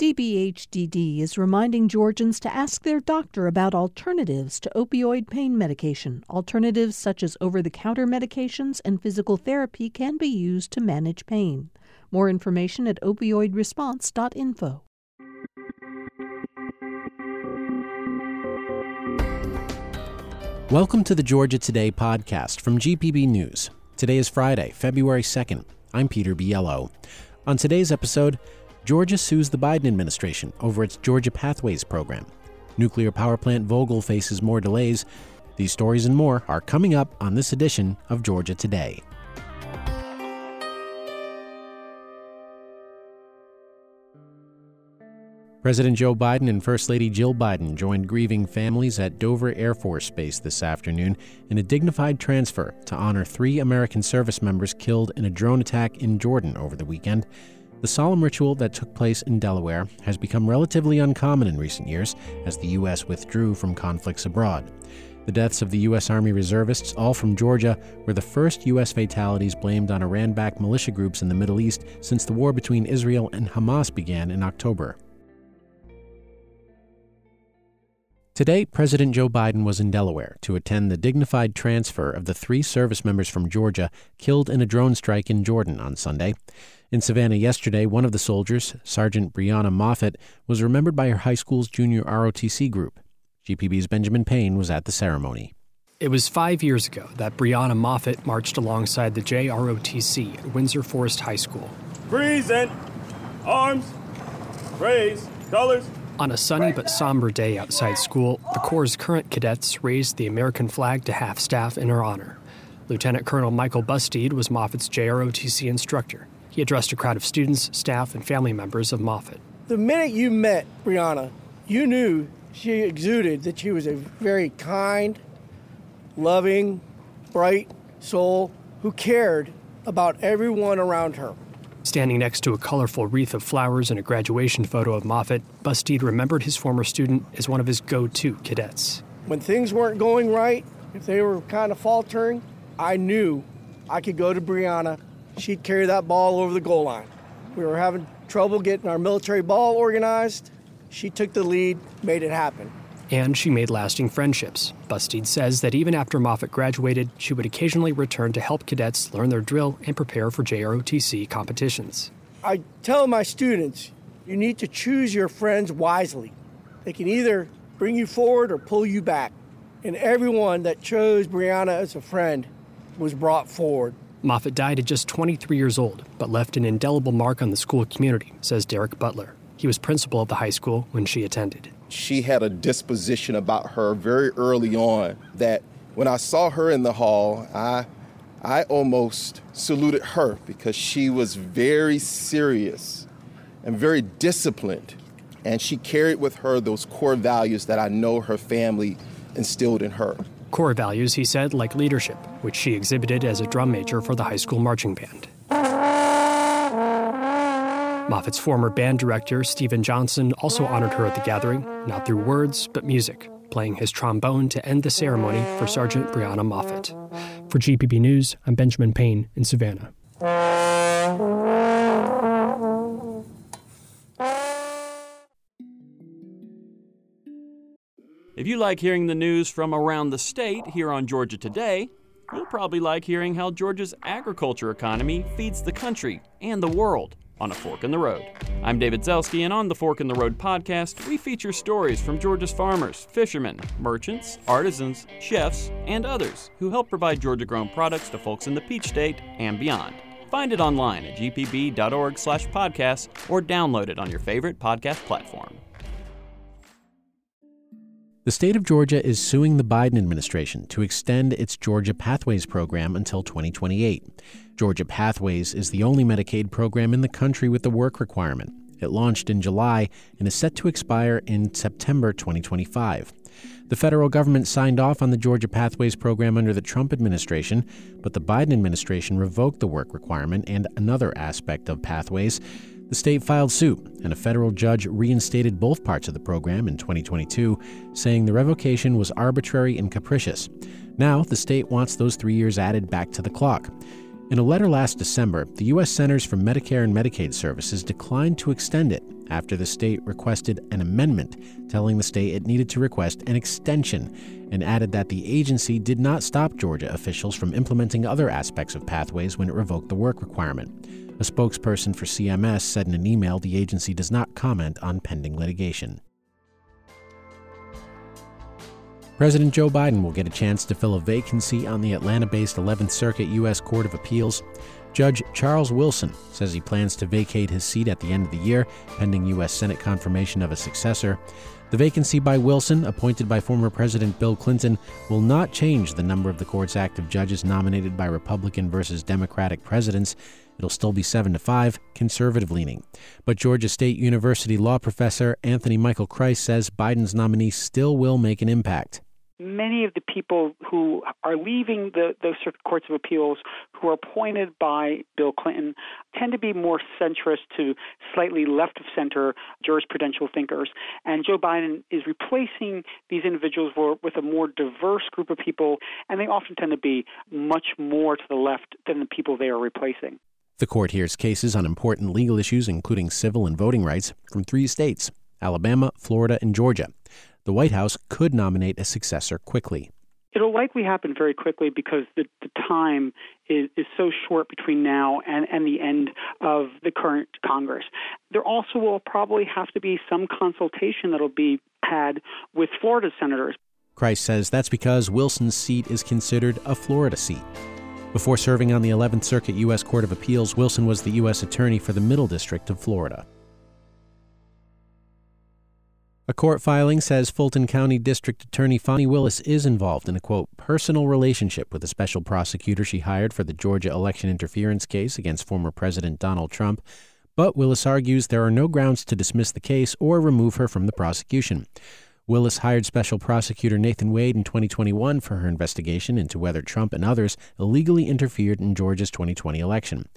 DBHDD is reminding Georgians to ask their doctor about alternatives to opioid pain medication. Alternatives such as over the counter medications and physical therapy can be used to manage pain. More information at opioidresponse.info. Welcome to the Georgia Today podcast from GPB News. Today is Friday, February 2nd. I'm Peter Biello. On today's episode, Georgia sues the Biden administration over its Georgia Pathways program. Nuclear power plant Vogtle faces more delays. These stories and more are coming up on this edition of Georgia Today. President Joe Biden and First Lady Jill Biden joined grieving families at Dover Air Force Base this afternoon in a dignified transfer to honor three American service members killed in a drone attack in Jordan over the weekend. The solemn ritual that took place in Delaware has become relatively uncommon in recent years as the U.S. withdrew from conflicts abroad. The deaths of the U.S. Army reservists, all from Georgia, were the first U.S. fatalities blamed on Iran backed militia groups in the Middle East since the war between Israel and Hamas began in October. Today, President Joe Biden was in Delaware to attend the dignified transfer of the three service members from Georgia killed in a drone strike in Jordan on Sunday. In Savannah yesterday, one of the soldiers, Sergeant Brianna Moffett, was remembered by her high school's junior ROTC group. GPB's Benjamin Payne was at the ceremony. It was five years ago that Brianna Moffett marched alongside the JROTC at Windsor Forest High School. Present. Arms. Raise. Colors. On a sunny but somber day outside school, the Corps' current cadets raised the American flag to half staff in her honor. Lieutenant Colonel Michael Busteed was Moffett's JROTC instructor. He addressed a crowd of students, staff, and family members of Moffett. The minute you met Brianna, you knew she exuded that she was a very kind, loving, bright soul who cared about everyone around her. Standing next to a colorful wreath of flowers and a graduation photo of Moffett, Busteed remembered his former student as one of his go to cadets. When things weren't going right, if they were kind of faltering, I knew I could go to Brianna she'd carry that ball over the goal line. We were having trouble getting our military ball organized. She took the lead, made it happen. And she made lasting friendships. Busteed says that even after Moffett graduated, she would occasionally return to help cadets learn their drill and prepare for JROTC competitions. I tell my students, you need to choose your friends wisely. They can either bring you forward or pull you back. And everyone that chose Brianna as a friend was brought forward. Moffett died at just 23 years old, but left an indelible mark on the school community, says Derek Butler. He was principal of the high school when she attended. She had a disposition about her very early on that when I saw her in the hall, I I almost saluted her because she was very serious and very disciplined. And she carried with her those core values that I know her family instilled in her. Core values, he said, like leadership, which she exhibited as a drum major for the high school marching band. Moffett's former band director, Stephen Johnson, also honored her at the gathering, not through words, but music, playing his trombone to end the ceremony for Sergeant Brianna Moffett. For GPB News, I'm Benjamin Payne in Savannah. If you like hearing the news from around the state here on Georgia Today, you'll probably like hearing how Georgia's agriculture economy feeds the country and the world on A Fork in the Road. I'm David Zelski, and on the Fork in the Road podcast, we feature stories from Georgia's farmers, fishermen, merchants, artisans, chefs, and others who help provide Georgia grown products to folks in the Peach State and beyond. Find it online at gpb.org slash podcast or download it on your favorite podcast platform. The state of Georgia is suing the Biden administration to extend its Georgia Pathways program until 2028. Georgia Pathways is the only Medicaid program in the country with the work requirement. It launched in July and is set to expire in September 2025. The federal government signed off on the Georgia Pathways program under the Trump administration, but the Biden administration revoked the work requirement and another aspect of Pathways. The state filed suit, and a federal judge reinstated both parts of the program in 2022, saying the revocation was arbitrary and capricious. Now, the state wants those three years added back to the clock. In a letter last December, the U.S. Centers for Medicare and Medicaid Services declined to extend it after the state requested an amendment, telling the state it needed to request an extension, and added that the agency did not stop Georgia officials from implementing other aspects of pathways when it revoked the work requirement. A spokesperson for CMS said in an email the agency does not comment on pending litigation. President Joe Biden will get a chance to fill a vacancy on the Atlanta based 11th Circuit U.S. Court of Appeals. Judge Charles Wilson says he plans to vacate his seat at the end of the year, pending U.S. Senate confirmation of a successor. The vacancy by Wilson, appointed by former President Bill Clinton, will not change the number of the court's active judges nominated by Republican versus Democratic presidents. It'll still be 7 to 5, conservative leaning. But Georgia State University law professor Anthony Michael Kreis says Biden's nominee still will make an impact many of the people who are leaving the, courts of appeals who are appointed by Bill Clinton tend to be more centrist to slightly left of center jurisprudential thinkers. And Joe Biden is replacing these individuals with a more diverse group of people, and they often tend to be much more to the left than the people they are replacing. The court hears cases on important legal issues, including civil and voting rights, from three states Alabama, Florida, and Georgia the White House could nominate a successor quickly. It'll likely happen very quickly because the, the time is, is so short between now and, and the end of the current Congress. There also will probably have to be some consultation that'll be had with Florida senators. Kreis says that's because Wilson's seat is considered a Florida seat. Before serving on the 11th Circuit U.S. Court of Appeals, Wilson was the U.S. Attorney for the Middle District of Florida. A court filing says Fulton County District Attorney Fani Willis is involved in a quote personal relationship with a special prosecutor she hired for the Georgia election interference case against former President Donald Trump. But Willis argues there are no grounds to dismiss the case or remove her from the prosecution. Willis hired special prosecutor Nathan Wade in 2021 for her investigation into whether Trump and others illegally interfered in Georgia's 2020 election.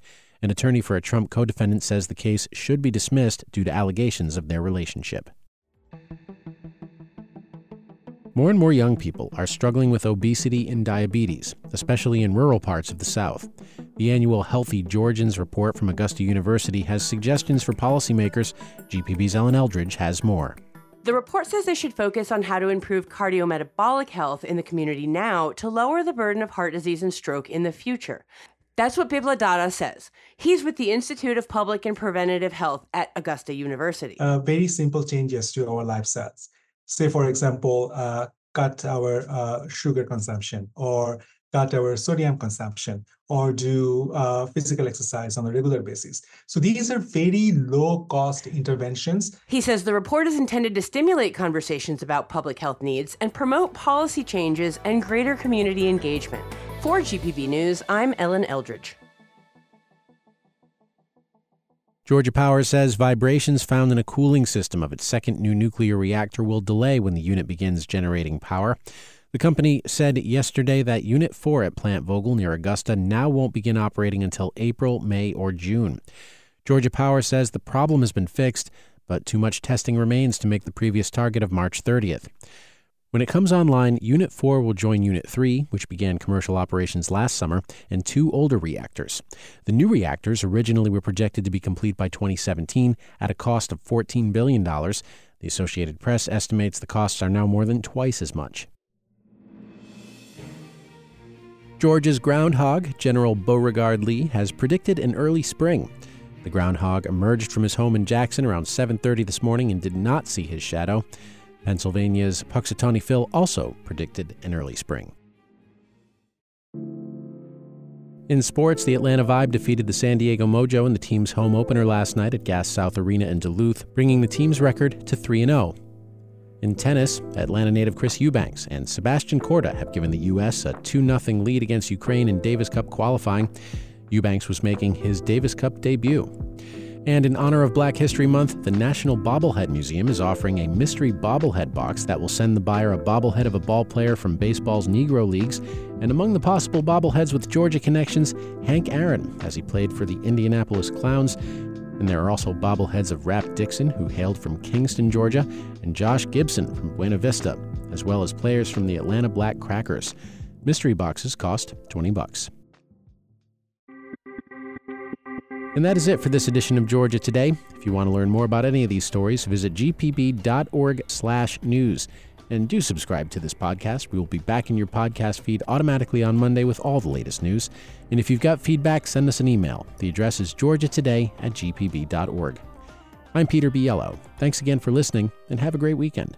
An attorney for a Trump co defendant says the case should be dismissed due to allegations of their relationship. More and more young people are struggling with obesity and diabetes, especially in rural parts of the South. The annual Healthy Georgians report from Augusta University has suggestions for policymakers. GPB's Ellen Eldridge has more. The report says they should focus on how to improve cardiometabolic health in the community now to lower the burden of heart disease and stroke in the future. That's what Biplab Datta says. He's with the Institute of Public and Preventative Health at Augusta University. Uh, very simple changes to our lifestyles say, for example, uh, cut our uh, sugar consumption or cut our sodium consumption or do uh, physical exercise on a regular basis. So these are very low cost interventions. He says the report is intended to stimulate conversations about public health needs and promote policy changes and greater community engagement. For GPB News, I'm Ellen Eldridge. Georgia Power says vibrations found in a cooling system of its second new nuclear reactor will delay when the unit begins generating power. The company said yesterday that Unit 4 at Plant Vogtle near Augusta now won't begin operating until April, May, or June. Georgia Power says the problem has been fixed, but too much testing remains to make the previous target of March 30th. When it comes online, Unit 4 will join Unit 3, which began commercial operations last summer, and two older reactors. The new reactors originally were projected to be complete by 2017 at a cost of $14 billion. The Associated Press estimates the costs are now more than twice as much. Georgia's groundhog, General Beauregard Lee, has predicted an early spring. The groundhog emerged from his home in Jackson around 7:30 this morning and did not see his shadow. Pennsylvania's Punxsutawney Phil also predicted an early spring. In sports, the Atlanta Vibe defeated the San Diego Mojo in the team's home opener last night at Gas South Arena in Duluth, bringing the team's record to 3 0. In tennis, Atlanta native Chris Eubanks and Sebastian Korda have given the U.S. a 2 0 lead against Ukraine in Davis Cup qualifying. Eubanks was making his Davis Cup debut. And in honor of Black History Month, the National Bobblehead Museum is offering a mystery bobblehead box that will send the buyer a bobblehead of a ball player from baseball's Negro Leagues. And among the possible bobbleheads with Georgia connections, Hank Aaron, as he played for the Indianapolis Clowns. And there are also bobbleheads of Rap Dixon, who hailed from Kingston, Georgia, and Josh Gibson from Buena Vista, as well as players from the Atlanta Black Crackers. Mystery boxes cost 20 bucks. And that is it for this edition of Georgia Today. If you want to learn more about any of these stories, visit gpb.org/news. And do subscribe to this podcast. We will be back in your podcast feed automatically on Monday with all the latest news. And if you've got feedback, send us an email. The address is georgiatoday at gpb.org. I'm Peter Biello. Thanks again for listening, and have a great weekend.